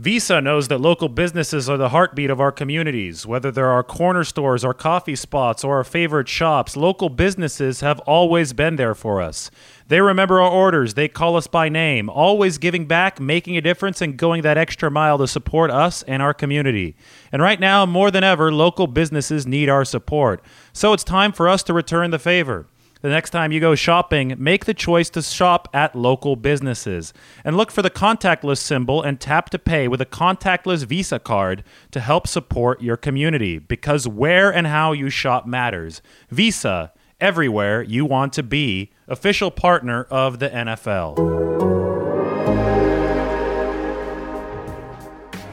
Visa knows that local businesses are the heartbeat of our communities. Whether there are corner stores or coffee spots or our favorite shops, local businesses have always been there for us. They remember our orders, they call us by name, always giving back, making a difference, and going that extra mile to support us and our community. And right now, more than ever, local businesses need our support. So it's time for us to return the favor. The next time you go shopping, make the choice to shop at local businesses and look for the contactless symbol and tap to pay with a contactless Visa card to help support your community because where and how you shop matters. Visa, everywhere you want to be, official partner of the NFL.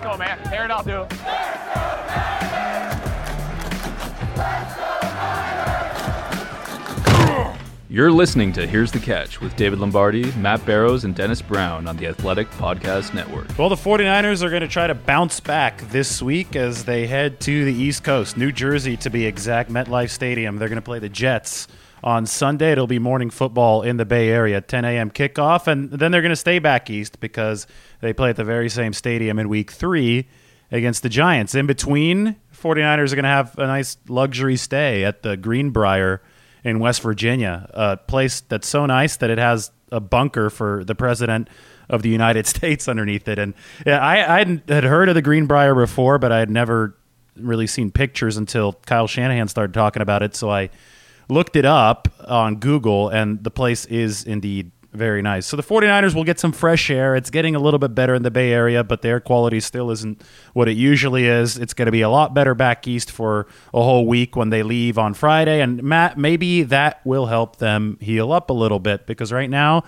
Go, man. Tear it up, dude. You're listening to Here's the Catch with David Lombardi, Matt Barrows, and Dennis Brown on the Athletic Podcast Network. Well, the 49ers are going to try to bounce back this week as they head to the East Coast, New Jersey to be exact, MetLife Stadium. They're going to play the Jets on Sunday. It'll be morning football in the Bay Area, 10 a.m. kickoff, and then they're going to stay back east because they play at the very same stadium in week three against the Giants. In between, 49ers are going to have a nice luxury stay at the Greenbrier in West Virginia, a place that's so nice that it has a bunker for the president of the United States underneath it. And yeah, I, I had heard of the Greenbrier before, but I had never really seen pictures until Kyle Shanahan started talking about it. So I looked it up on Google, and the place is indeed very nice. So the 49ers will get some fresh air. It's getting a little bit better in the Bay Area, but the air quality still isn't what it usually is. It's going to be a lot better back east for a whole week when they leave on Friday. And Matt, maybe that will help them heal up a little bit because right now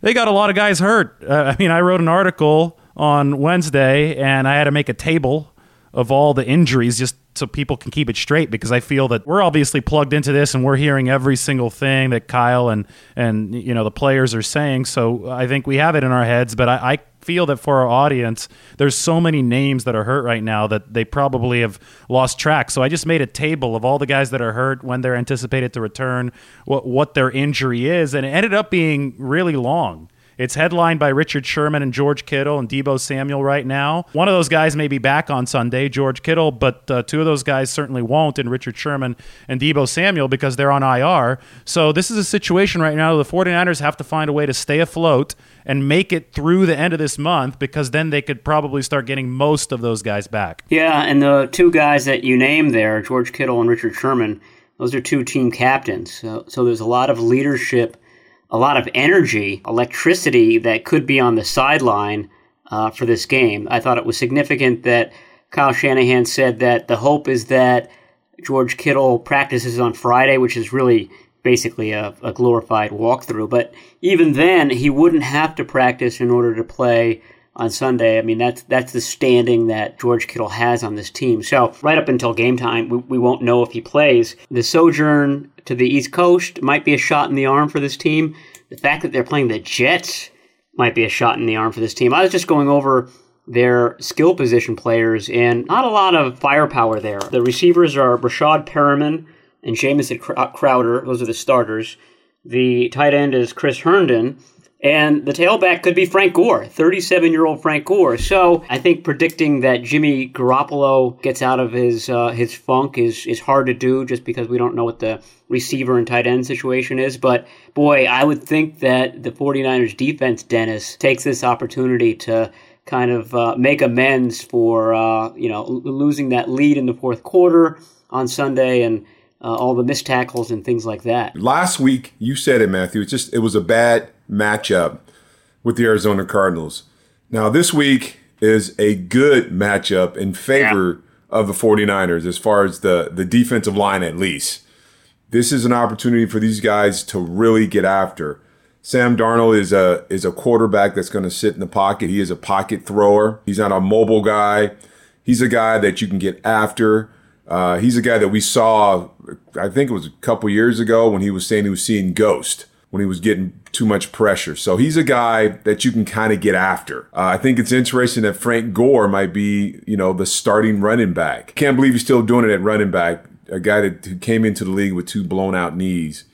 they got a lot of guys hurt. Uh, I mean, I wrote an article on Wednesday and I had to make a table of all the injuries just so people can keep it straight because I feel that we're obviously plugged into this and we're hearing every single thing that Kyle and and you know the players are saying. So I think we have it in our heads, but I, I feel that for our audience, there's so many names that are hurt right now that they probably have lost track. So I just made a table of all the guys that are hurt, when they're anticipated to return, what what their injury is, and it ended up being really long. It's headlined by Richard Sherman and George Kittle and Deebo Samuel right now. One of those guys may be back on Sunday, George Kittle, but uh, two of those guys certainly won't, and Richard Sherman and Deebo Samuel because they're on IR. So this is a situation right now. The 49ers have to find a way to stay afloat and make it through the end of this month because then they could probably start getting most of those guys back. Yeah, and the two guys that you named there, George Kittle and Richard Sherman, those are two team captains. So, so there's a lot of leadership a lot of energy, electricity that could be on the sideline uh, for this game. I thought it was significant that Kyle Shanahan said that the hope is that George Kittle practices on Friday, which is really basically a, a glorified walkthrough. But even then, he wouldn't have to practice in order to play on Sunday. I mean, that's that's the standing that George Kittle has on this team. So right up until game time, we, we won't know if he plays. The sojourn to the East Coast might be a shot in the arm for this team. The fact that they're playing the Jets might be a shot in the arm for this team. I was just going over their skill position players, and not a lot of firepower there. The receivers are Breshad Perriman and Jamison uh, Crowder. Those are the starters. The tight end is Chris Herndon. And the tailback could be Frank Gore, 37 year old Frank Gore. So I think predicting that Jimmy Garoppolo gets out of his uh, his funk is, is hard to do just because we don't know what the receiver and tight end situation is. But boy, I would think that the 49ers defense, Dennis, takes this opportunity to kind of uh, make amends for uh, you know losing that lead in the fourth quarter on Sunday and uh, all the missed tackles and things like that. Last week, you said it, Matthew. It's just it was a bad matchup with the Arizona Cardinals. Now, this week is a good matchup in favor yeah. of the 49ers as far as the, the defensive line, at least. This is an opportunity for these guys to really get after. Sam Darnold is a is a quarterback that's going to sit in the pocket. He is a pocket thrower. He's not a mobile guy. He's a guy that you can get after. Uh, he's a guy that we saw, I think it was a couple years ago when he was saying he was seeing ghost when he was getting too much pressure. So he's a guy that you can kind of get after. Uh, I think it's interesting that Frank Gore might be, you know, the starting running back. Can't believe he's still doing it at running back. A guy that who came into the league with two blown out knees,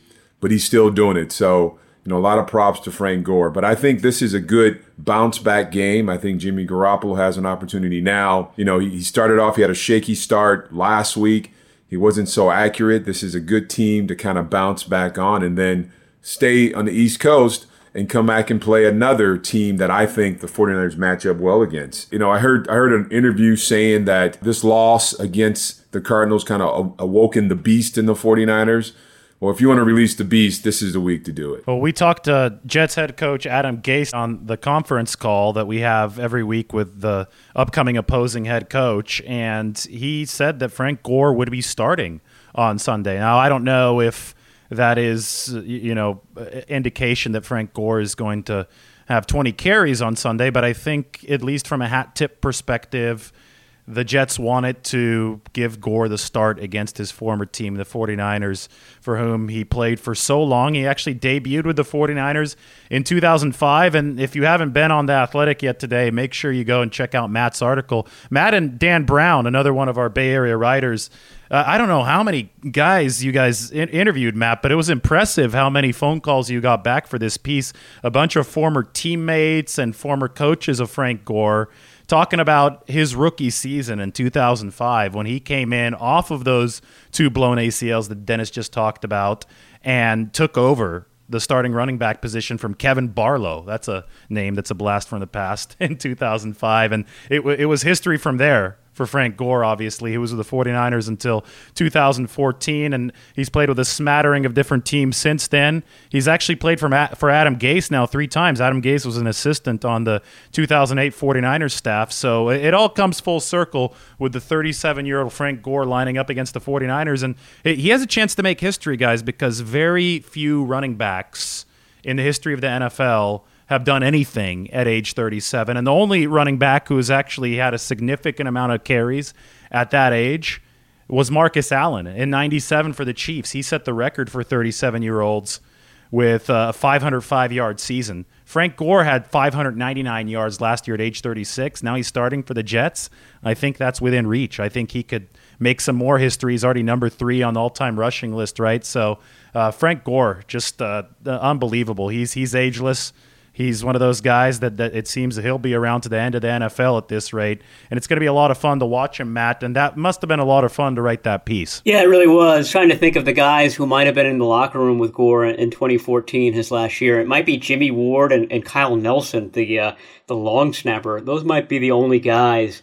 but he's still doing it. So you know, a lot of props to Frank Gore. But I think this is a good bounce back game. I think Jimmy Garoppolo has an opportunity now. You know, he started off, he had a shaky start last week. He wasn't so accurate. This is a good team to kind of bounce back on and then stay on the East Coast and come back and play another team that I think the 49ers match up well against. You know, I heard I heard an interview saying that this loss against the Cardinals kind of awoken the beast in the 49ers. Well, if you want to release the beast, this is the week to do it. Well, we talked to Jets head coach Adam Gase on the conference call that we have every week with the upcoming opposing head coach, and he said that Frank Gore would be starting on Sunday. Now, I don't know if that is, you know, indication that Frank Gore is going to have 20 carries on Sunday, but I think, at least from a hat tip perspective, the Jets wanted to give Gore the start against his former team, the 49ers, for whom he played for so long. He actually debuted with the 49ers in 2005. And if you haven't been on The Athletic yet today, make sure you go and check out Matt's article. Matt and Dan Brown, another one of our Bay Area writers, uh, I don't know how many guys you guys in- interviewed, Matt, but it was impressive how many phone calls you got back for this piece. A bunch of former teammates and former coaches of Frank Gore talking about his rookie season in 2005 when he came in off of those two blown ACLs that Dennis just talked about and took over the starting running back position from Kevin Barlow. That's a name that's a blast from the past in 2005. And it, it was history from there for Frank Gore, obviously. He was with the 49ers until 2014, and he's played with a smattering of different teams since then. He's actually played for, for Adam Gase now three times. Adam Gase was an assistant on the 2008 49ers staff, so it all comes full circle with the 37 year old Frank Gore lining up against the 49ers. And he has a chance to make history, guys, because very few running backs in the history of the NFL have done anything at age 37. And the only running back who has actually had a significant amount of carries at that age was Marcus Allen in 97 for the Chiefs. He set the record for 37 year olds with a 505 yard season. Frank Gore had 599 yards last year at age 36. Now he's starting for the Jets. I think that's within reach. I think he could make some more history. He's already number three on the all time rushing list, right? So uh, Frank Gore, just uh, unbelievable. He's he's ageless. He's one of those guys that, that it seems that he'll be around to the end of the NFL at this rate. And it's going to be a lot of fun to watch him, Matt. And that must have been a lot of fun to write that piece. Yeah, it really was. Trying to think of the guys who might have been in the locker room with Gore in 2014, his last year. It might be Jimmy Ward and, and Kyle Nelson, the, uh, the long snapper. Those might be the only guys.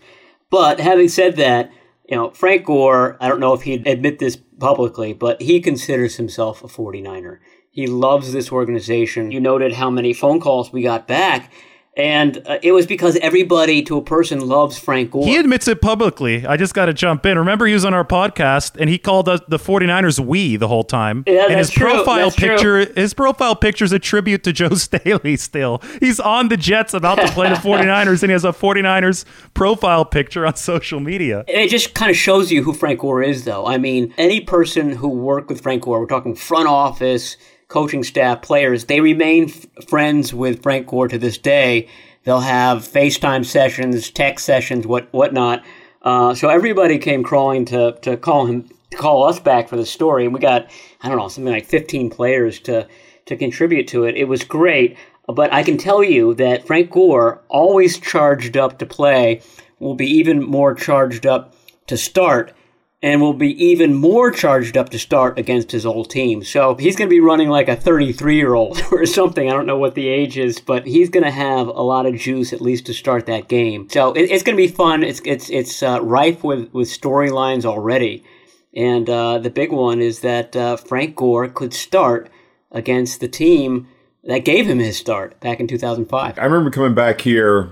But having said that, you know, Frank Gore, I don't know if he'd admit this publicly, but he considers himself a 49er. He loves this organization. You noted how many phone calls we got back. And uh, it was because everybody to a person loves Frank Gore. He admits it publicly. I just got to jump in. Remember, he was on our podcast and he called us the 49ers we the whole time. Yeah, and his true. profile that's picture true. his profile picture is a tribute to Joe Staley still. He's on the Jets about to play the 49ers and he has a 49ers profile picture on social media. It just kind of shows you who Frank Gore is though. I mean, any person who worked with Frank Gore, we're talking front office, coaching staff, players, they remain f- friends with Frank Gore to this day. They'll have FaceTime sessions, text sessions, what whatnot. Uh, so everybody came crawling to to call him, to call us back for the story, and we got I don't know something like 15 players to to contribute to it. It was great, but I can tell you that Frank Gore, always charged up to play, will be even more charged up to start and will be even more charged up to start against his old team. So he's going to be running like a 33 year old or something. I don't know what the age is, but he's going to have a lot of juice at least to start that game. So it, it's going to be fun. It's it's it's uh, rife with with storylines already, and uh, the big one is that uh, Frank Gore could start against the team that gave him his start back in 2005. I remember coming back here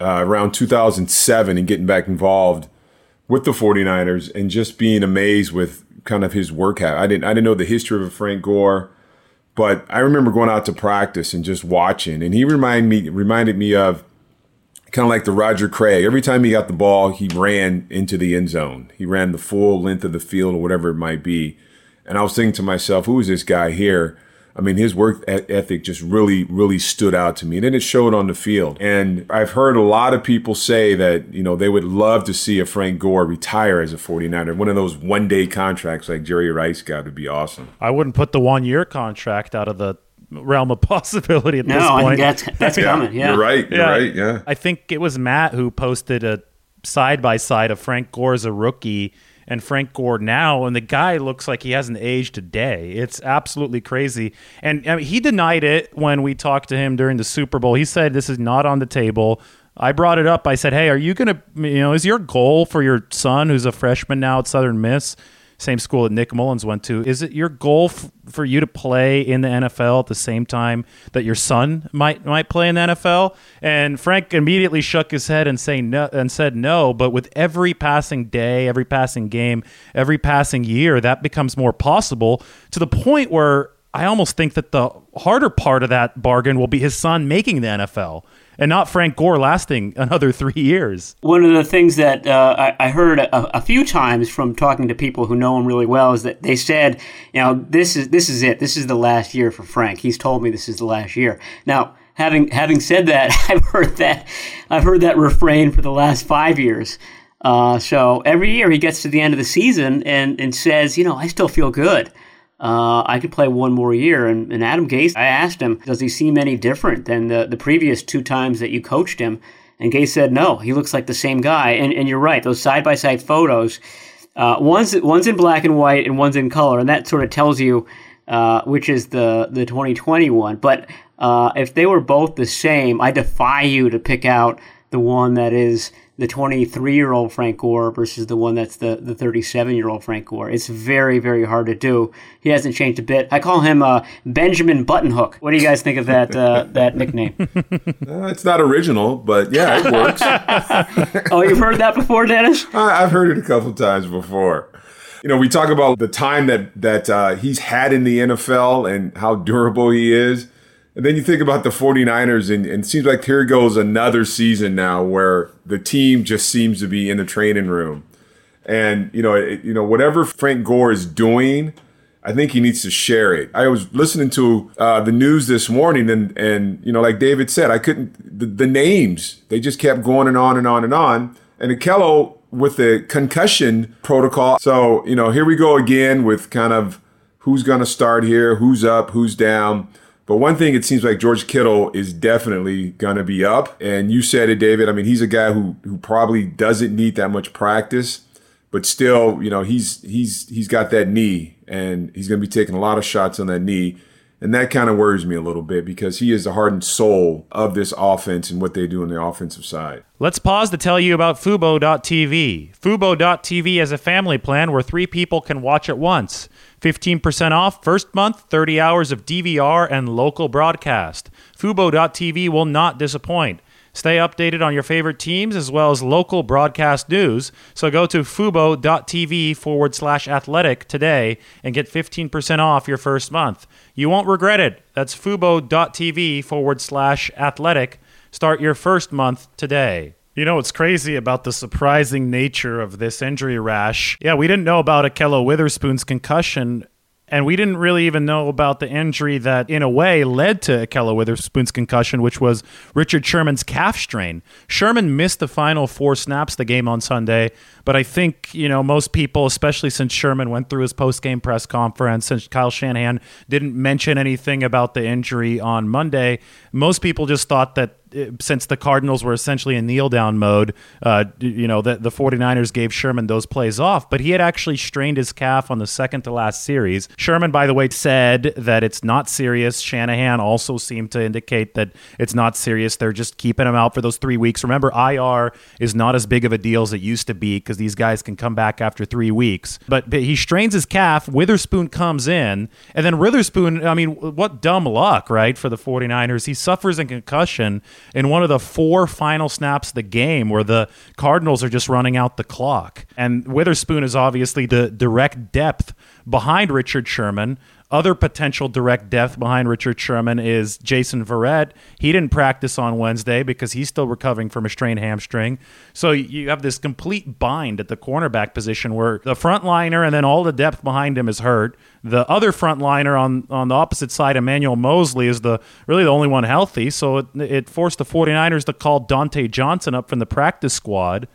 uh, around 2007 and getting back involved with the 49ers and just being amazed with kind of his work habit. I didn't I didn't know the history of Frank Gore, but I remember going out to practice and just watching and he reminded me reminded me of kind of like the Roger Craig. Every time he got the ball, he ran into the end zone. He ran the full length of the field or whatever it might be. And I was thinking to myself, who is this guy here? I mean, his work ethic just really, really stood out to me. And then it showed on the field. And I've heard a lot of people say that, you know, they would love to see a Frank Gore retire as a 49er. One of those one day contracts like Jerry Rice got would be awesome. I wouldn't put the one year contract out of the realm of possibility at no, this point. think that's that's Yeah, coming. Yeah, You're right. You're right. Yeah. I think it was Matt who posted a side by side of Frank Gore as a rookie and Frank Gore now, and the guy looks like he hasn't aged a day. It's absolutely crazy. And I mean, he denied it when we talked to him during the Super Bowl. He said this is not on the table. I brought it up. I said, "Hey, are you gonna? You know, is your goal for your son, who's a freshman now at Southern Miss?" Same school that Nick Mullens went to. Is it your goal f- for you to play in the NFL at the same time that your son might might play in the NFL? And Frank immediately shook his head and say no and said no. But with every passing day, every passing game, every passing year, that becomes more possible to the point where I almost think that the harder part of that bargain will be his son making the NFL and not Frank Gore lasting another three years. One of the things that uh, I, I, heard a, a, few times from talking to people who know him really well is that they said, you know, this is this is it. This is the last year for Frank. He's told me this is the last year. Now, having having said that, I've heard that I've heard that refrain for the last five years. Uh, so every year he gets to the end of the season and, and says, you know, I still feel good uh, I could play one more year. And, and, Adam Gase, I asked him, does he seem any different than the, the previous two times that you coached him? And Gase said, no, he looks like the same guy. And, and you're right, those side by side photos, uh, one's, one's in black and white and one's in color. And that sort of tells you uh, which is the, the 2021. But uh, if they were both the same, I defy you to pick out the one that is the 23 year old Frank Gore versus the one that's the, the 37 year old Frank Gore. It's very, very hard to do. He hasn't changed a bit. I call him uh, Benjamin Buttonhook. What do you guys think of that uh, that nickname? Uh, it's not original, but yeah, it works. oh, you've heard that before, Dennis? I, have heard it a couple times before. You know, we talk about the time that that uh, he's had in the NFL and how durable he is. And then you think about the 49ers, and, and, it seems like here goes another season now where the team just seems to be in the training room. And, you know, it, you know, whatever Frank Gore is doing, I think he needs to share it. I was listening to uh, the news this morning, and, and, you know, like David said, I couldn't, the, the names, they just kept going and on and on and on. And Ahkello with the concussion protocol. So, you know, here we go again with kind of who's going to start here, who's up, who's down. But one thing it seems like George Kittle is definitely going to be up. And you said it, David. I mean, he's a guy who who probably doesn't need that much practice, but still, you know, he's he's he's got that knee and he's going to be taking a lot of shots on that knee. And that kind of worries me a little bit because he is the heart and soul of this offense and what they do on the offensive side. Let's pause to tell you about Fubo.tv. Fubo.tv is a family plan where three people can watch at once. 15% off first month, 30 hours of DVR and local broadcast. Fubo.tv will not disappoint. Stay updated on your favorite teams as well as local broadcast news. So go to fubo.tv forward slash athletic today and get 15% off your first month. You won't regret it. That's fubo.tv forward slash athletic. Start your first month today. You know what's crazy about the surprising nature of this injury rash? Yeah, we didn't know about Ahkello Witherspoon's concussion and we didn't really even know about the injury that, in a way, led to Ahkello Witherspoon's concussion, which was Richard Sherman's calf strain. Sherman missed the final four snaps the game on Sunday, but I think, you know, most people, especially since Sherman went through his post game press conference, since Kyle Shanahan didn't mention anything about the injury on Monday, most people just thought that since the Cardinals were essentially in kneel down mode, uh, you know, the, the 49ers gave Sherman those plays off, but he had actually strained his calf on the second to last series. Sherman, by the way, said that it's not serious. Shanahan also seemed to indicate that it's not serious. They're just keeping him out for those three weeks. Remember, IR is not as big of a deal as it used to be because these guys can come back after three weeks. But, but he strains his calf. Witherspoon comes in, and then Witherspoon, I mean, what dumb luck, right, for the 49ers. He suffers a concussion in one of the four final snaps of the game where the Cardinals are just running out the clock. And Witherspoon is obviously the direct depth behind Richard Sherman. Other potential direct depth behind Richard Sherman is Jason Verrett. He didn't practice on Wednesday because he's still recovering from a strained hamstring. So you have this complete bind at the cornerback position where the front liner and then all the depth behind him is hurt. The other front liner on, on the opposite side, Emmanuel Moseley, is the really the only one healthy. So it, it forced the 49ers to call Dontae Johnson up from the practice squad.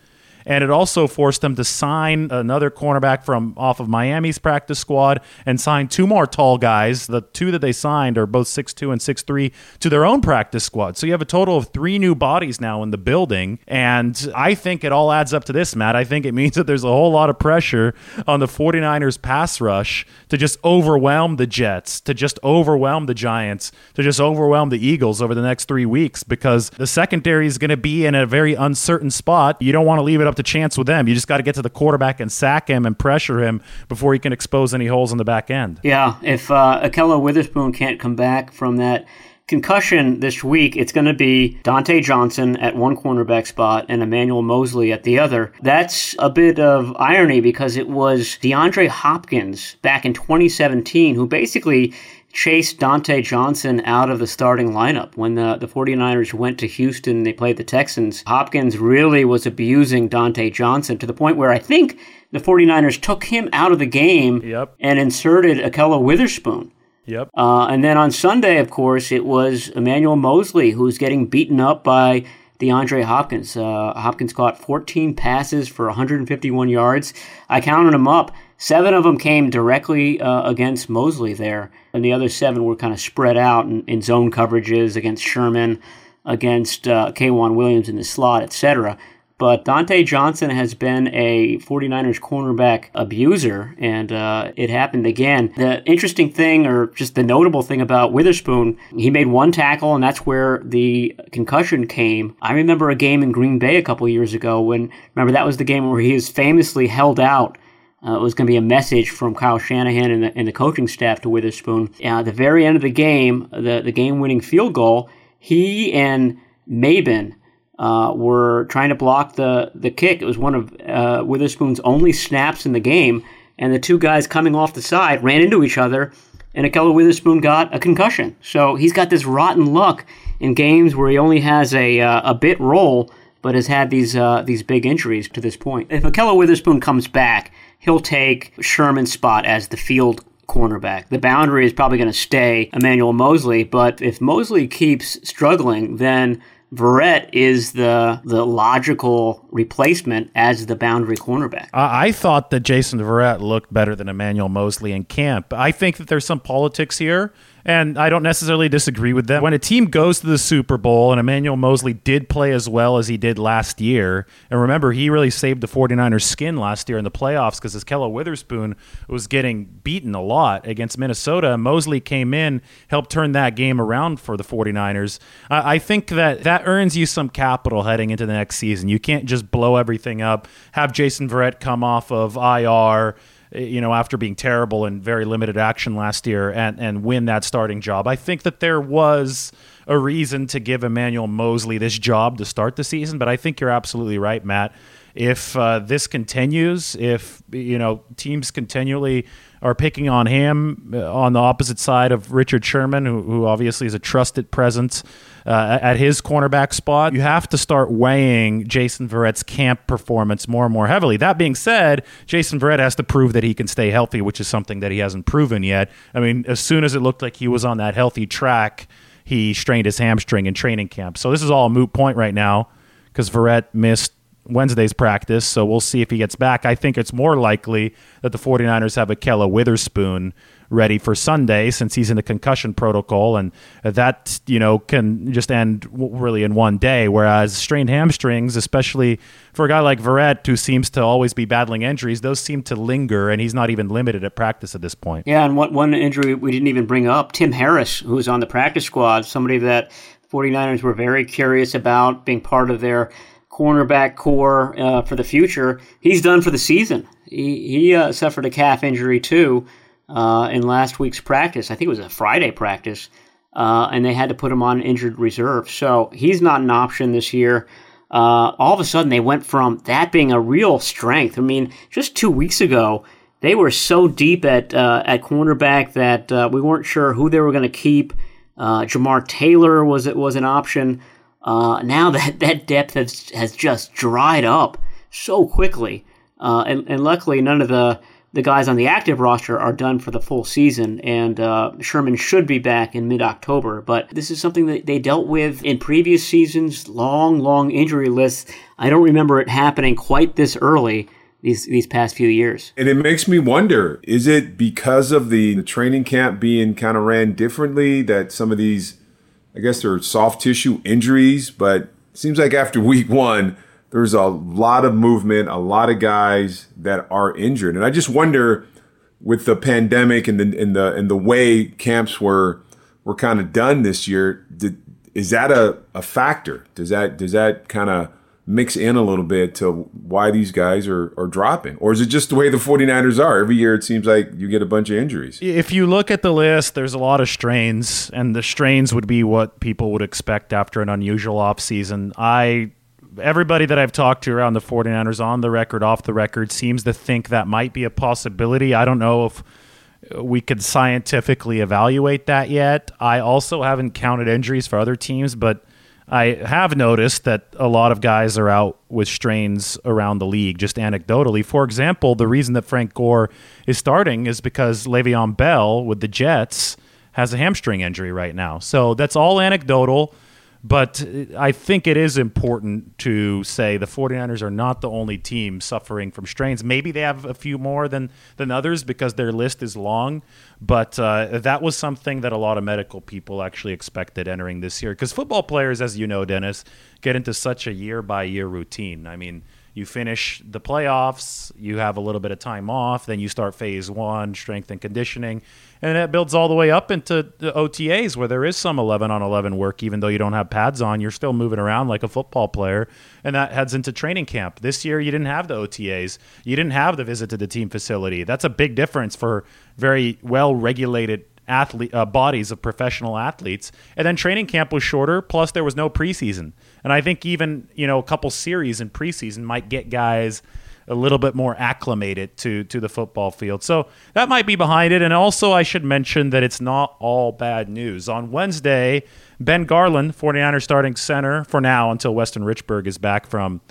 And it also forced them to sign another cornerback from off of Miami's practice squad and sign two more tall guys. The two that they signed are both six two and six three to their own practice squad. So you have a total of three new bodies now in the building, and I think it all adds up to this, Matt. I think it means that there's a whole lot of pressure on the 49ers pass rush to just overwhelm the Jets, to just overwhelm the Giants, to just overwhelm the Eagles over the next three weeks because the secondary is going to be in a very uncertain spot. You don't want to leave it up to chance with them. You just got to get to the quarterback and sack him and pressure him before he can expose any holes in the back end. Yeah, if uh, Ahkello Witherspoon can't come back from that concussion this week, it's going to be Dontae Johnson at one cornerback spot and Emmanuel Moseley at the other. That's a bit of irony because it was DeAndre Hopkins back in 2017 who basically chased Dontae Johnson out of the starting lineup. When the, the 49ers went to Houston, they played the Texans. Hopkins really was abusing Dontae Johnson to the point where I think the 49ers took him out of the game Yep. and inserted Ahkello Witherspoon. Yep. Uh, and then on Sunday, of course, it was Emmanuel Moseley who was getting beaten up by DeAndre Hopkins. Uh, Hopkins caught 14 passes for 151 yards. I counted them up. Seven of them came directly uh, against Moseley there, and the other seven were kind of spread out in, in zone coverages against Sherman, against uh, K'Waun Williams in the slot, etc. But Dante Johnson has been a 49ers cornerback abuser, and uh, it happened again. The interesting thing, or just the notable thing about Witherspoon, he made one tackle, and that's where the concussion came. I remember a game in Green Bay a couple years ago when, remember, that was the game where he was famously held out. Uh, it was going to be a message from Kyle Shanahan and the, and the coaching staff to Witherspoon. Uh, at the very end of the game, the, the game winning field goal, he and Maben uh, were trying to block the, the kick. It was one of uh, Witherspoon's only snaps in the game, and the two guys coming off the side ran into each other, and Ahkello Witherspoon got a concussion. So he's got this rotten luck in games where he only has a, uh, a bit role, but has had these uh, these big injuries to this point. If Ahkello Witherspoon comes back, he'll take Sherman's spot as the field cornerback. The boundary is probably going to stay Emmanuel Moseley, but if Moseley keeps struggling, then Verrett is the the logical replacement as the boundary cornerback. I I thought that Jason Verrett looked better than Emmanuel Moseley in camp. I think that there's some politics here, and I don't necessarily disagree with them. When a team goes to the Super Bowl and Emmanuel Moseley did play as well as he did last year, and remember, he really saved the 49ers' skin last year in the playoffs because Ahkello Witherspoon was getting beaten a lot against Minnesota. Moseley came in, helped turn that game around for the 49ers. I, I think that that earns you some capital heading into the next season. You can't just blow everything up, have Jason Verrett come off of IR you know, after being terrible and very limited action last year and, and win that starting job. I think that there was a reason to give Emmanuel Moseley this job to start the season, but I think you're absolutely right, Matt. If uh, this continues, if, you know, teams continually are picking on him uh, on the opposite side of Richard Sherman, who, who obviously is a trusted presence uh, at his cornerback spot, you have to start weighing Jason Verrett's camp performance more and more heavily. That being said, Jason Verrett has to prove that he can stay healthy, which is something that he hasn't proven yet. I mean, as soon as it looked like he was on that healthy track, he strained his hamstring in training camp. So this is all a moot point right now because Verrett missed Wednesday's practice, so we'll see if he gets back. I think it's more likely that the 49ers have Ahkello Witherspoon ready for Sunday since he's in the concussion protocol, and that, you know, can just end really in one day. Whereas strained hamstrings, especially for a guy like Verrett, who seems to always be battling injuries, those seem to linger, and he's not even limited at practice at this point. Yeah, and one, one injury we didn't even bring up Tim Harris, who was on the practice squad, somebody that 49ers were very curious about being part of their cornerback corps uh, for the future. He's done for the season. He, he uh, suffered a calf injury too uh, in last week's practice. I think it was a Friday practice, uh, and they had to put him on injured reserve. So he's not an option this year. Uh, all of a sudden, they went from that being a real strength. I mean, just two weeks ago, they were so deep at uh, at cornerback that we weren't sure who they were going to keep. Jamar Taylor was it was an option. Uh, now that that depth has has just dried up so quickly, uh, and and luckily none of the the guys on the active roster are done for the full season, and uh, Sherman should be back in mid October. But this is something that they dealt with in previous seasons, long, long injury lists. I don't remember it happening quite this early these these past few years. And it makes me wonder: is it because of the, the training camp being kind of ran differently that some of these, I guess, they're soft tissue injuries, but seems like after week one there's a lot of movement, a lot of guys that are injured, and I just wonder with the pandemic and the and the and the way camps were were kind of done this year. Did, is that a, a factor? Does that does that kind of mix in a little bit to why these guys are, are dropping? Or is it just the way the 49ers are? Every year it seems like you get a bunch of injuries. If you look at the list, there's a lot of strains, and the strains would be what people would expect after an unusual offseason. I everybody that I've talked to around the 49ers on the record, off the record, seems to think that might be a possibility. I don't know if we could scientifically evaluate that yet. I also haven't counted injuries for other teams, but I have noticed that a lot of guys are out with strains around the league, just anecdotally. For example, the reason that Frank Gore is starting is because Le'Veon Bell with the Jets has a hamstring injury right now. So that's all anecdotal. But I think it is important to say the 49ers are not the only team suffering from strains. Maybe they have a few more than, than others because their list is long. But uh, that was something that a lot of medical people actually expected entering this year. Because football players, as you know, Dennis, get into such a year by year routine. I mean, you finish the playoffs, you have a little bit of time off, then you start phase one, strength and conditioning, and that builds all the way up into the OTAs where there is some 11 on 11 work, even though you don't have pads on, you're still moving around like a football player, and that heads into training camp. This year, you didn't have the OTAs, you didn't have the visit to the team facility. That's a big difference for very well regulated athlete uh, bodies of professional athletes. And then training camp was shorter, plus there was no preseason. And I think even you know a couple series in preseason might get guys a little bit more acclimated to to the football field. So that might be behind it. And also I should mention that it's not all bad news. On Wednesday, Ben Garland, 49er starting center for now until Weston Richburg is back from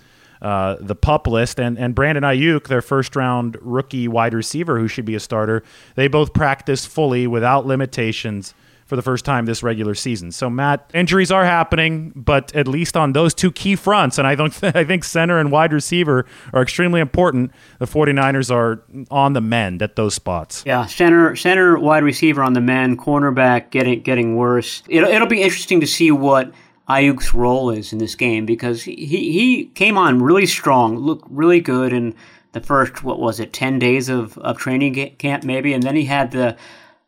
uh, the pup list, and, and Brandon Aiyuk, their first round rookie wide receiver who should be a starter, they both practiced fully without limitations for the first time this regular season. So Matt, injuries are happening, but at least on those two key fronts, and I think I think center and wide receiver are extremely important. The 49ers are on the mend at those spots. Yeah, center center wide receiver on the mend, cornerback getting getting worse. It'll, it'll be interesting to see what Aiyuk's role is in this game because he he came on really strong, looked really good in the first what was it, 10 days of, of training camp maybe, and then he had the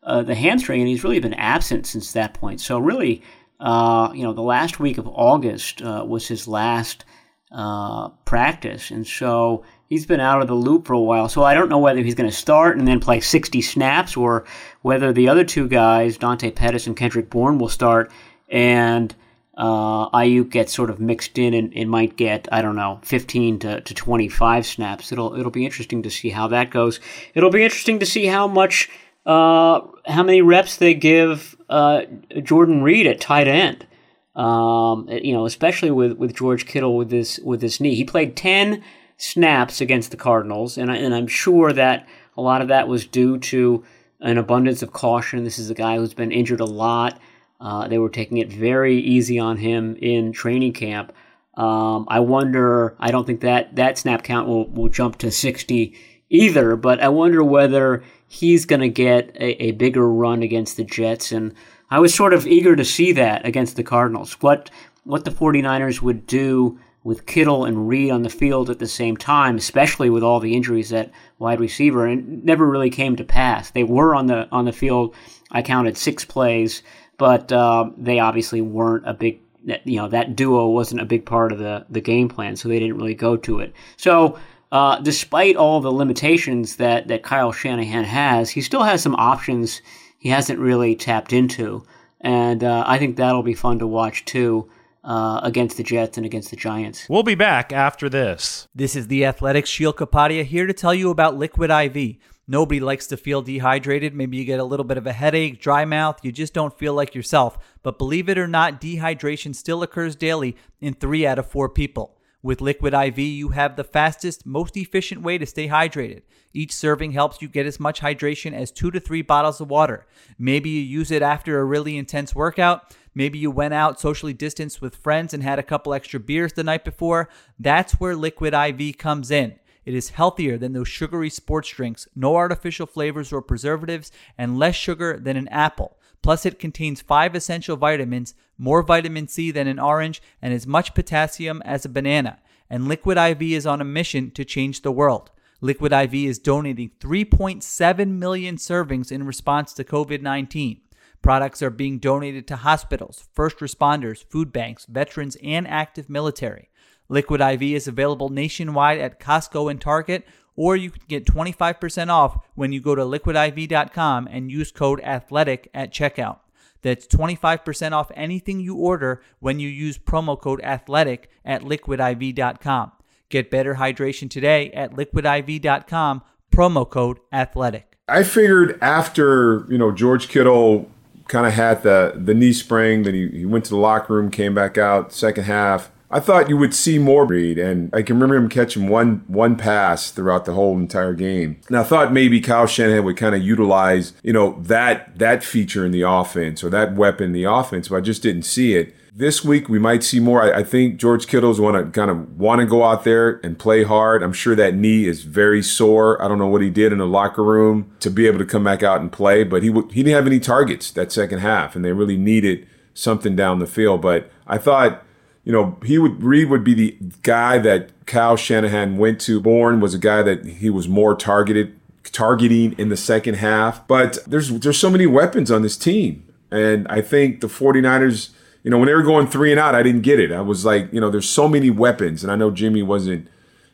uh, the hamstring, and he's really been absent since that point. So really, uh, you know, the last week of August uh, was his last uh, practice, and so he's been out of the loop for a while. So I don't know whether he's going to start and then play 60 snaps, or whether the other two guys, Dante Pettis and Kendrick Bourne, will start and uh, Aiyuk gets sort of mixed in and, and, might get I don't know 15 to, to 25 snaps. It'll it'll be interesting to see how that goes. It'll be interesting to see how much uh, how many reps they give uh, Jordan Reed at tight end. Um, you know, especially with, with George Kittle with this with this knee, he played ten snaps against the Cardinals, and I, and I'm sure that a lot of that was due to an abundance of caution. This is a guy who's been injured a lot. Uh, they were taking it very easy on him in training camp. Um, I wonder. I don't think that that snap count will will jump to 60 either, but I wonder whether he's going to get a, a, bigger run against the Jets. And I was sort of eager to see that against the Cardinals. What what the 49ers would do with Kittle and Reed on the field at the same time, especially with all the injuries at wide receiver, and never really came to pass. They were on the on the field. I counted six plays, but uh, they obviously weren't a big. You know that duo wasn't a big part of the the game plan, so they didn't really go to it. So uh, despite all the limitations that, that Kyle Shanahan has, he still has some options he hasn't really tapped into. And uh, I think that'll be fun to watch too. Uh, against the Jets and against the Giants. We'll be back after this. This is the Athletics Sheil Kapadia here to tell you about Liquid IV. Nobody likes to feel dehydrated. Maybe you get a little bit of a headache, dry mouth, you just don't feel like yourself. But believe it or not, dehydration still occurs daily in three out of four people. With Liquid IV, you have the fastest, most efficient way to stay hydrated. Each serving helps you get as much hydration as two to three bottles of water. Maybe you use it after a really intense workout. Maybe you went out socially distanced with friends and had a couple extra beers the night before. That's where Liquid IV comes in. It is healthier than those sugary sports drinks, no artificial flavors or preservatives, and less sugar than an apple. Plus, it contains five essential vitamins, more vitamin C than an orange, and as much potassium as a banana. And Liquid IV is on a mission to change the world. Liquid IV is donating 3.7 million servings in response to COVID 19. Products are being donated to hospitals, first responders, food banks, veterans, and active military. Liquid IV is available nationwide at Costco and Target, or you can get 25% off when you go to liquidiv.com and use code ATHLETIC at checkout. That's 25% off anything you order when you use promo code ATHLETIC at liquidiv.com. Get better hydration today at liquidiv.com, promo code ATHLETIC. I figured after, you know, George Kittle kind of had the, the knee sprain, then he, he went to the locker room, came back out, second half I thought you would see more Reed, and I can remember him catching one one pass throughout the whole entire game. And I thought maybe Kyle Shanahan would kind of utilize, you know, that that feature in the offense or that weapon in the offense, but I just didn't see it. This week we might see more. I, I think George Kittle's want to kind of want to go out there and play hard. I'm sure that knee is very sore. I don't know what he did in the locker room to be able to come back out and play, but he w- he didn't have any targets that second half, and they really needed something down the field. But I thought you know, he would Reed would be the guy that Kyle Shanahan went to. Bourne was a guy that he was more targeted targeting in the second half. But there's there's so many weapons on this team. And I think the 49ers, you know, when they were going three and out, I didn't get it. I was like, you know, there's so many weapons. And I know Jimmy wasn't,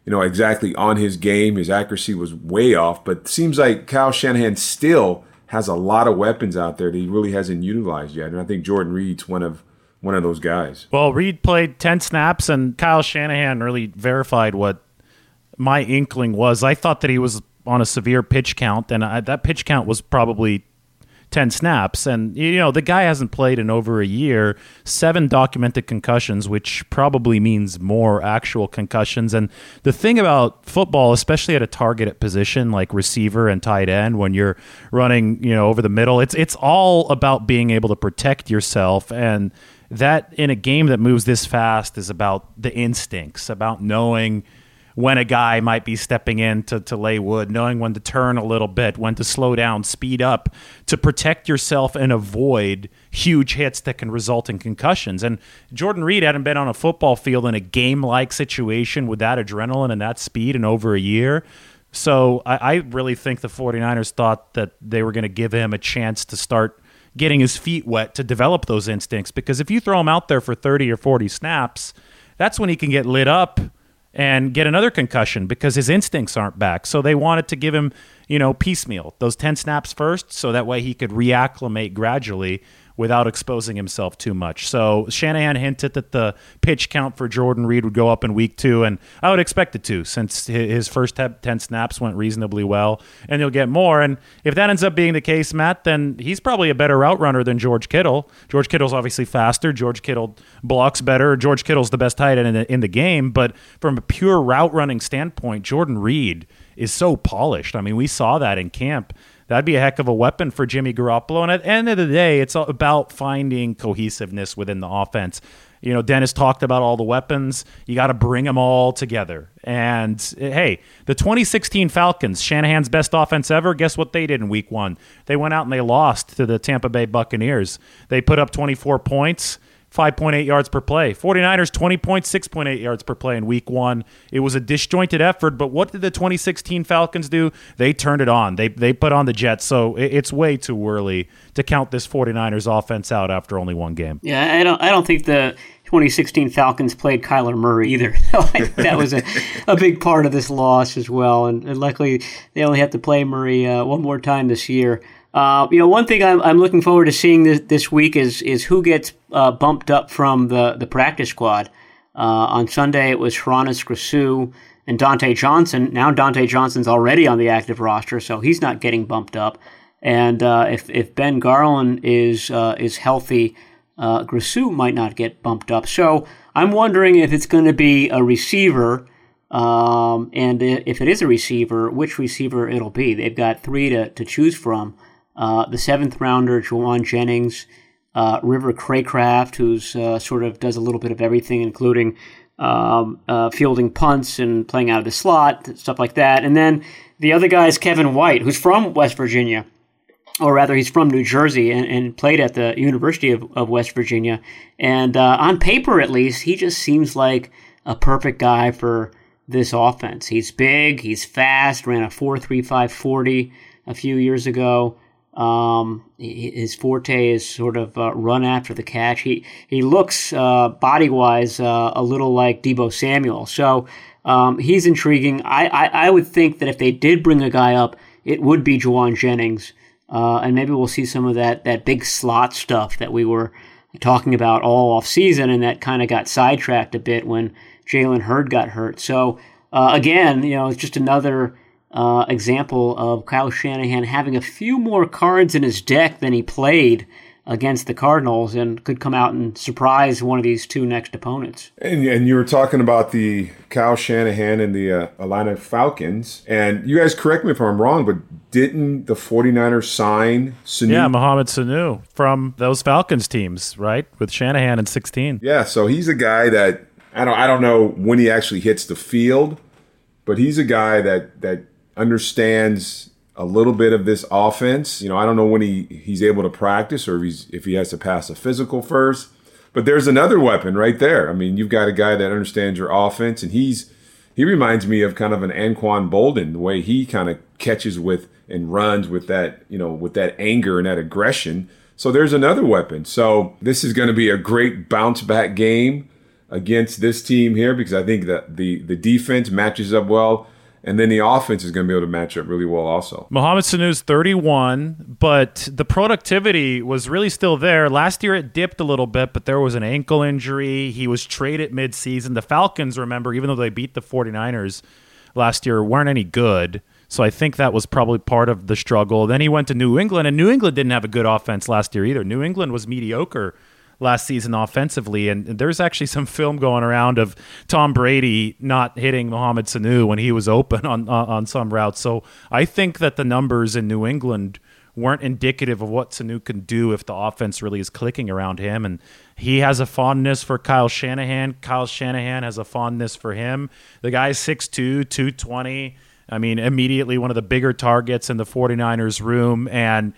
you know, exactly on his game. His accuracy was way off. But seems like Kyle Shanahan still has a lot of weapons out there that he really hasn't utilized yet. And I think Jordan Reed's one of one of those guys. Well, Reed played 10 snaps, and Kyle Shanahan really verified what my inkling was. I thought that he was on a severe pitch count, and I, that pitch count was probably 10 snaps. And, you know, the guy hasn't played in over a year, seven documented concussions, which probably means more actual concussions. And the thing about football, especially at a targeted position like receiver and tight end, when you're running, you know, over the middle, it's, it's all about being able to protect yourself and, that in a game that moves this fast is about the instincts, about knowing when a guy might be stepping in to, to lay wood, knowing when to turn a little bit, when to slow down, speed up, to protect yourself and avoid huge hits that can result in concussions. And Jordan Reed hadn't been on a football field in a game like situation with that adrenaline and that speed in over a year. So I, I really think the 49ers thought that they were going to give him a chance to start – getting his feet wet to develop those instincts. Because if you throw him out there for 30 or 40 snaps, that's when he can get lit up and get another concussion because his instincts aren't back. So they wanted to give him, you know, piecemeal, those 10 snaps first, so that way he could reacclimate gradually without exposing himself too much. So Shanahan hinted that the pitch count for Jordan Reed would go up in week two, and I would expect it to since his first 10 snaps went reasonably well, and he'll get more. And if that ends up being the case, Matt, then he's probably a better route runner than George Kittle. George Kittle's obviously faster. George Kittle blocks better. George Kittle's the best tight end in the, in the game, but from a pure route running standpoint, Jordan Reed is so polished. I mean, we saw that in camp that'd be a heck of a weapon for Jimmy Garoppolo. And at the end of the day, it's about finding cohesiveness within the offense. You know, Dennis talked about all the weapons. You got to bring them all together. And eh, hey, the 2016 Falcons, Shanahan's best offense ever, guess what they did in week one? They went out and they lost to the Tampa Bay Buccaneers. They put up 24 points. 5.8 yards per play. 49ers 20.6.8 yards per play in week 1. It was a disjointed effort, but what did the 2016 Falcons do? They turned it on. They they put on the Jets. So it's way too early to count this 49ers offense out after only one game. Yeah, I don't I don't think the 2016 Falcons played Kyler Murray either. that was a, a big part of this loss as well. And, and luckily, they only have to play Murray uh, one more time this year. Uh, you know, one thing I'm, I'm, looking forward to seeing this, this week is is who gets uh, bumped up from the, the practice squad. Uh, on Sunday, it was Hroniss Grasu and Dontae Johnson. Now Dontae Johnson's already on the active roster, so he's not getting bumped up. And uh, if, if Ben Garland is uh, is healthy, uh, might not get bumped up. So I'm wondering if it's going to be a receiver, um, and if it is a receiver, which receiver it'll be. They've got three to, to choose from. Uh, the seventh rounder, Jauan Jennings, uh, River Cracraft, who's uh, sort of does a little bit of everything, including um, uh, fielding punts and playing out of the slot, stuff like that. And then the other guy is Kevin White, who's from West Virginia, or rather, he's from New Jersey and, and played at the University of, of West Virginia. And uh, on paper, at least, he just seems like a perfect guy for this offense. He's big, he's fast, ran a 4.35 40 a few years ago. Um, his forte is sort of uh, run after the catch. He he looks uh, body wise uh, a little like Deebo Samuel, so um, he's intriguing. I, I, I would think that if they did bring a guy up, it would be Jauan Jennings, uh, and maybe we'll see some of that that big slot stuff that we were talking about all off season, and that kind of got sidetracked a bit when Jalen Hurd got hurt. So uh, again, you know, it's just another uh, example of Kyle Shanahan having a few more cards in his deck than he played against the Cardinals and could come out and surprise one of these two next opponents. And, and you were talking about the Kyle Shanahan and the uh, Atlanta Falcons. And you guys correct me if I'm wrong, but didn't the 49ers sign Sanu? Yeah, Mohamed Sanu from those Falcons teams, right? With Shanahan in 16. Yeah, so he's a guy that I don't I don't know when he actually hits the field, but he's a guy that that understands a little bit of this offense. You know, I don't know when he, he's able to practice or if he's if he has to pass a physical first. But there's another weapon right there. I mean, you've got a guy that understands your offense, and he's he reminds me of kind of an Anquan Boldin, the way he kind of catches with and runs with that, you know, with that anger and that aggression. So there's another weapon. So this is going to be a great bounce back game against this team here because I think that the the defense matches up well and then the offense is going to be able to match up really well also. Mohamed Sanu's 31, but the productivity was really still there. Last year it dipped a little bit, but there was an ankle injury. He was traded midseason. The Falcons, remember, even though they beat the 49ers last year, weren't any good. So I think that was probably part of the struggle. Then he went to New England, and New England didn't have a good offense last year either. New England was mediocre last season offensively. And there's actually some film going around of Tom Brady not hitting Mohamed Sanu when he was open on on some routes. So I think that the numbers in New England weren't indicative of what Sanu can do if the offense really is clicking around him. And he has a fondness for Kyle Shanahan. Kyle Shanahan has a fondness for him. The guy's 6'2, 220. I mean, immediately one of the bigger targets in the 49ers room. And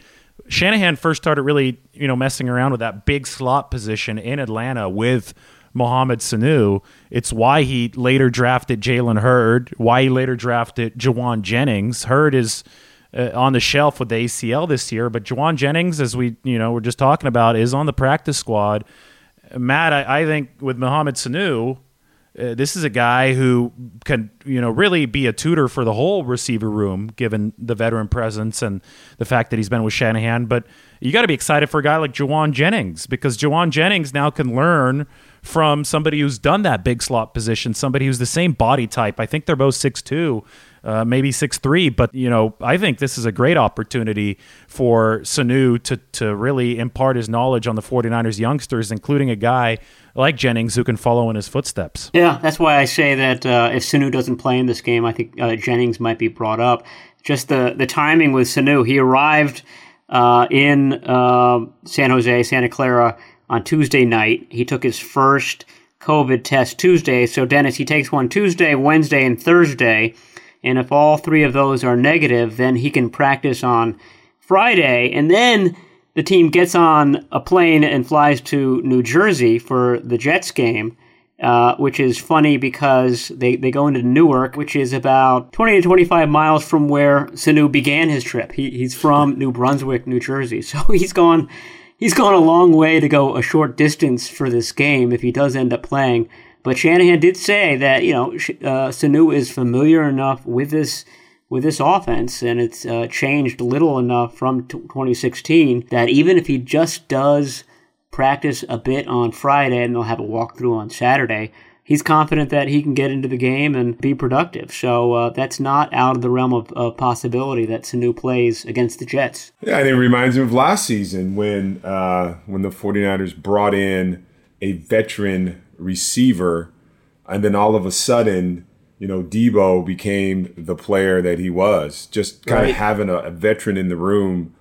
Shanahan first started really, you know, messing around with that big slot position in Atlanta with Mohamed Sanu. It's why he later drafted Jalen Hurd, why he later drafted Jauan Jennings. Hurd is uh, on the shelf with the ACL this year, but Jauan Jennings, as we, you know, we're just talking about, is on the practice squad. Matt, I, I think with Mohamed Sanu, uh, this is a guy who can, you know, really be a tutor for the whole receiver room, given the veteran presence and the fact that he's been with Shanahan. But you got to be excited for a guy like Jauan Jennings because Jauan Jennings now can learn from somebody who's done that big slot position, somebody who's the same body type. I think they're both six two, uh, maybe six three. But you know, I think this is a great opportunity for Sanu to to really impart his knowledge on the 49ers youngsters, including a guy like Jennings who can follow in his footsteps. Yeah, that's why I say that uh, if Sanu doesn't play in this game, I think uh, Jennings might be brought up. Just the the timing with Sanu, he arrived uh, in uh, San Jose, Santa Clara on Tuesday night. He took his first COVID test Tuesday. So, Dennis, he takes one Tuesday, Wednesday, and Thursday. And if all three of those are negative, then he can practice on Friday. And then the team gets on a plane and flies to New Jersey for the Jets game. Uh, which is funny because they, they go into Newark, which is about 20 to 25 miles from where Sanu began his trip. He, he's from New Brunswick, New Jersey. So he's gone he's gone a long way to go a short distance for this game if he does end up playing. But Shanahan did say that you know uh, Sanu is familiar enough with this with this offense, and it's uh, changed little enough from t- 2016 that even if he just does practice a bit on Friday and they'll have a walkthrough on Saturday, he's confident that he can get into the game and be productive. So uh, that's not out of the realm of, of, possibility that Sanu plays against the Jets. Yeah, and it reminds me of last season when uh, when the 49ers brought in a veteran receiver, and then all of a sudden, you know, Deebo became the player that he was. Just kind right. of having a, a veteran in the room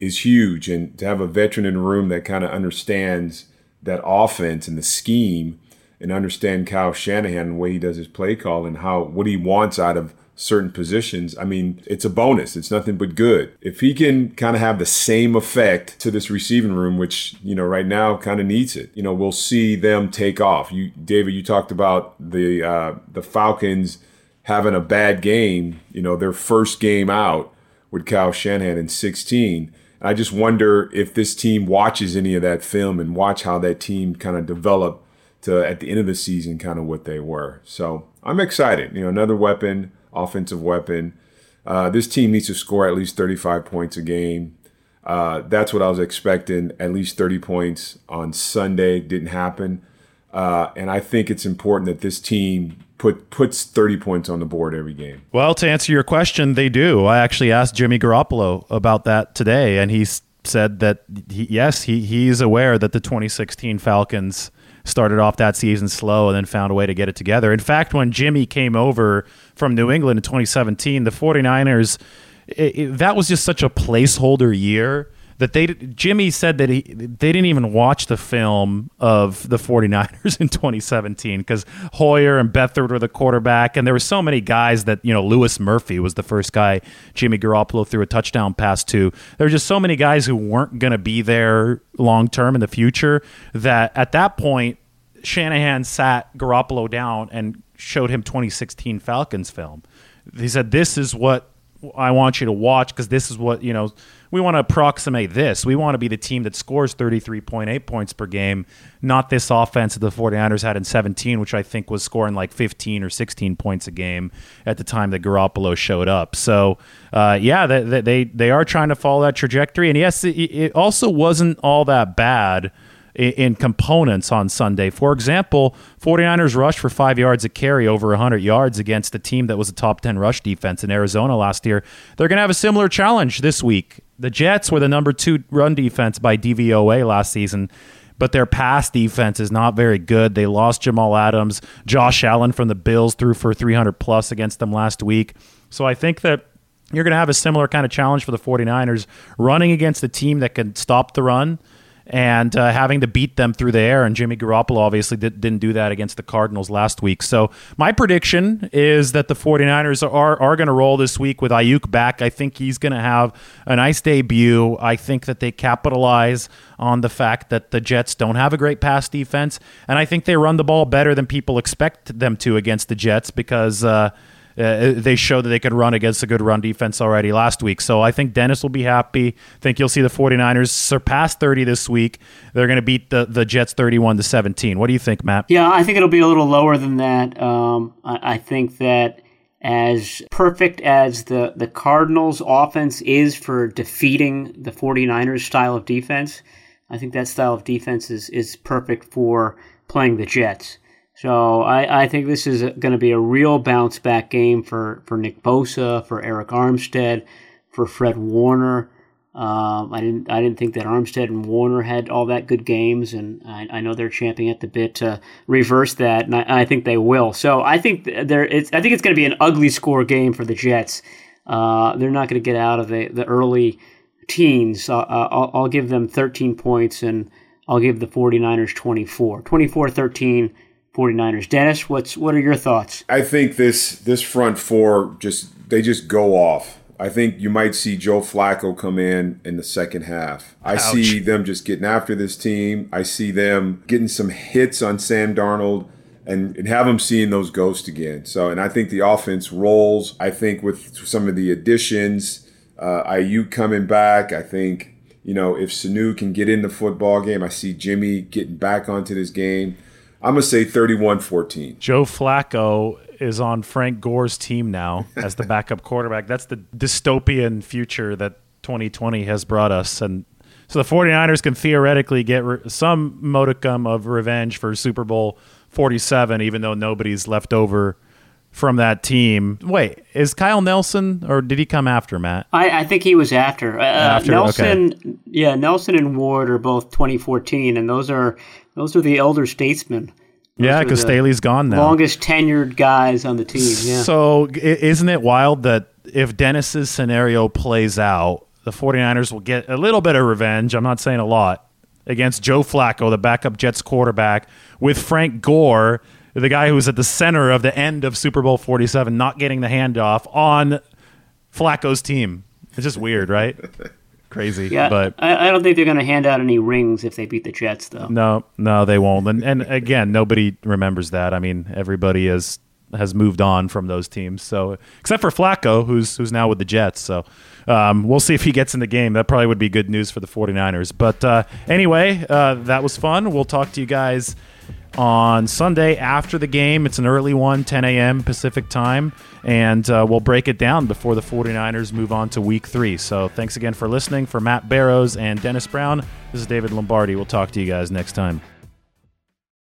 is huge, and to have a veteran in the room that kind of understands that offense and the scheme and understand Kyle Shanahan and the way he does his play call and how what he wants out of certain positions, I mean, it's a bonus. It's nothing but good. If he can kind of have the same effect to this receiving room, which, you know, right now kind of needs it, you know, we'll see them take off. You, David, you talked about the, uh, the Falcons having a bad game, you know, their first game out with Kyle Shanahan in 16. I just wonder if this team watches any of that film and watch how that team kind of developed to at the end of the season kind of what they were. So I'm excited. You know, another weapon, offensive weapon. Uh, this team needs to score at least 35 points a game. Uh, that's what I was expecting. At least 30 points on Sunday didn't happen, uh, and I think it's important that this team put puts 30 points on the board every game. Well, to answer your question, they do. I actually asked Jimmy Garoppolo about that today, and he said that he, yes, he he's aware that the 2016 Falcons started off that season slow and then found a way to get it together. In fact, when Jimmy came over from New England in 2017, the 49ers, it, it, that was just such a placeholder year that they Jimmy said that he they didn't even watch the film of the 49ers in 2017 because Hoyer and Beathard were the quarterback and there were so many guys that you know Louis Murphy was the first guy Jimmy Garoppolo threw a touchdown pass to. There were just so many guys who weren't going to be there long term in the future that at that point Shanahan sat Garoppolo down and showed him 2016 Falcons film he said this is what I want you to watch because this is what you know we want to approximate this. We want to be the team that scores 33.8 points per game, not this offense that the 49ers had in 17, which I think was scoring like 15 or 16 points a game at the time that Garoppolo showed up. So, uh, yeah, they, they, they are trying to follow that trajectory. And yes, it, it also wasn't all that bad in components on Sunday. For example, 49ers rushed for five yards a carry over 100 yards against a team that was a top 10 rush defense in Arizona last year. They're going to have a similar challenge this week. The Jets were the number two run defense by DVOA last season, but their pass defense is not very good. They lost Jamal Adams. Josh Allen from the Bills threw for 300 plus against them last week. So I think that you're going to have a similar kind of challenge for the 49ers running against a team that can stop the run and uh, having to beat them through the air. And Jimmy Garoppolo obviously did, not do that against the Cardinals last week. So my prediction is that the 49ers are, are going to roll this week with Aiyuk back. I think he's going to have a nice debut. I think that they capitalize on the fact that the Jets don't have a great pass defense. And I think they run the ball better than people expect them to against the Jets because. Uh, uh, they showed that they could run against a good run defense already last week. So I think Dennis will be happy. I think you'll see the 49ers surpass 30 this week. They're going to beat the, the Jets 31 to 17. What do you think, Matt? Yeah, I think it'll be a little lower than that. Um, I, I think that as perfect as the, the Cardinals offense is for defeating the 49ers style of defense, I think that style of defense is, is perfect for playing the Jets. So I, I think this is going to be a real bounce back game for, for Nick Bosa, for Arik Armstead, for Fred Warner. Um, I didn't I didn't think that Armstead and Warner had all that good games, and I, I know they're champing at the bit to reverse that, and I, I think they will. So I think there it's I think it's going to be an ugly score game for the Jets. Uh, they're not going to get out of the, the early teens. Uh, I'll, I'll give them 13 points, and I'll give the 49ers 24. 24-13 49ers. Dennis, what's what are your thoughts? I think this this front four just they just go off. I think you might see Joe Flacco come in in the second half. I Ouch. see them just getting after this team. I see them getting some hits on Sam Darnold and, and have them seeing those ghosts again. So, and I think the offense rolls. I think with some of the additions, uh, Aiyuk coming back, I think, you know, if Sanu can get in the football game, I see Jimmy getting back onto this game. I'm going to say 31 14. Joe Flacco is on Frank Gore's team now as the backup quarterback. That's the dystopian future that 2020 has brought us. And so the 49ers can theoretically get re- some modicum of revenge for Super Bowl 47, even though nobody's left over from that team. Wait, is Kyle Nelson or did he come after Matt? I, I think he was after. Uh, After, Nelson, yeah, Nelson and Ward are both 2014, and those are those are the elder statesmen. Those yeah, because Staley's gone now. Longest tenured guys on the team. Yeah. So isn't it wild that if Dennis's scenario plays out, the 49ers will get a little bit of revenge. I'm not saying a lot against Joe Flacco, the backup Jets quarterback, with Frank Gore, the guy who was at the center of the end of Super Bowl 47, not getting the handoff on Flacco's team. It's just weird, right? Crazy. yeah, but I, I don't think they're going to hand out any rings if they beat the Jets, though. no, no, they won't. And, and again, nobody remembers that. I mean, everybody is has moved on from those teams. So except for Flacco, who's who's now with the Jets. So um, we'll see if he gets in the game. That probably would be good news for the 49ers. But uh, anyway, uh, that was fun. We'll talk to you guys on Sunday after the game. It's an early one, 10 a.m. Pacific time, and uh, we'll break it down before the 49ers move on to week three. So thanks again for listening. For Matt Barrows and Dennis Brown, this is David Lombardi. We'll talk to you guys next time.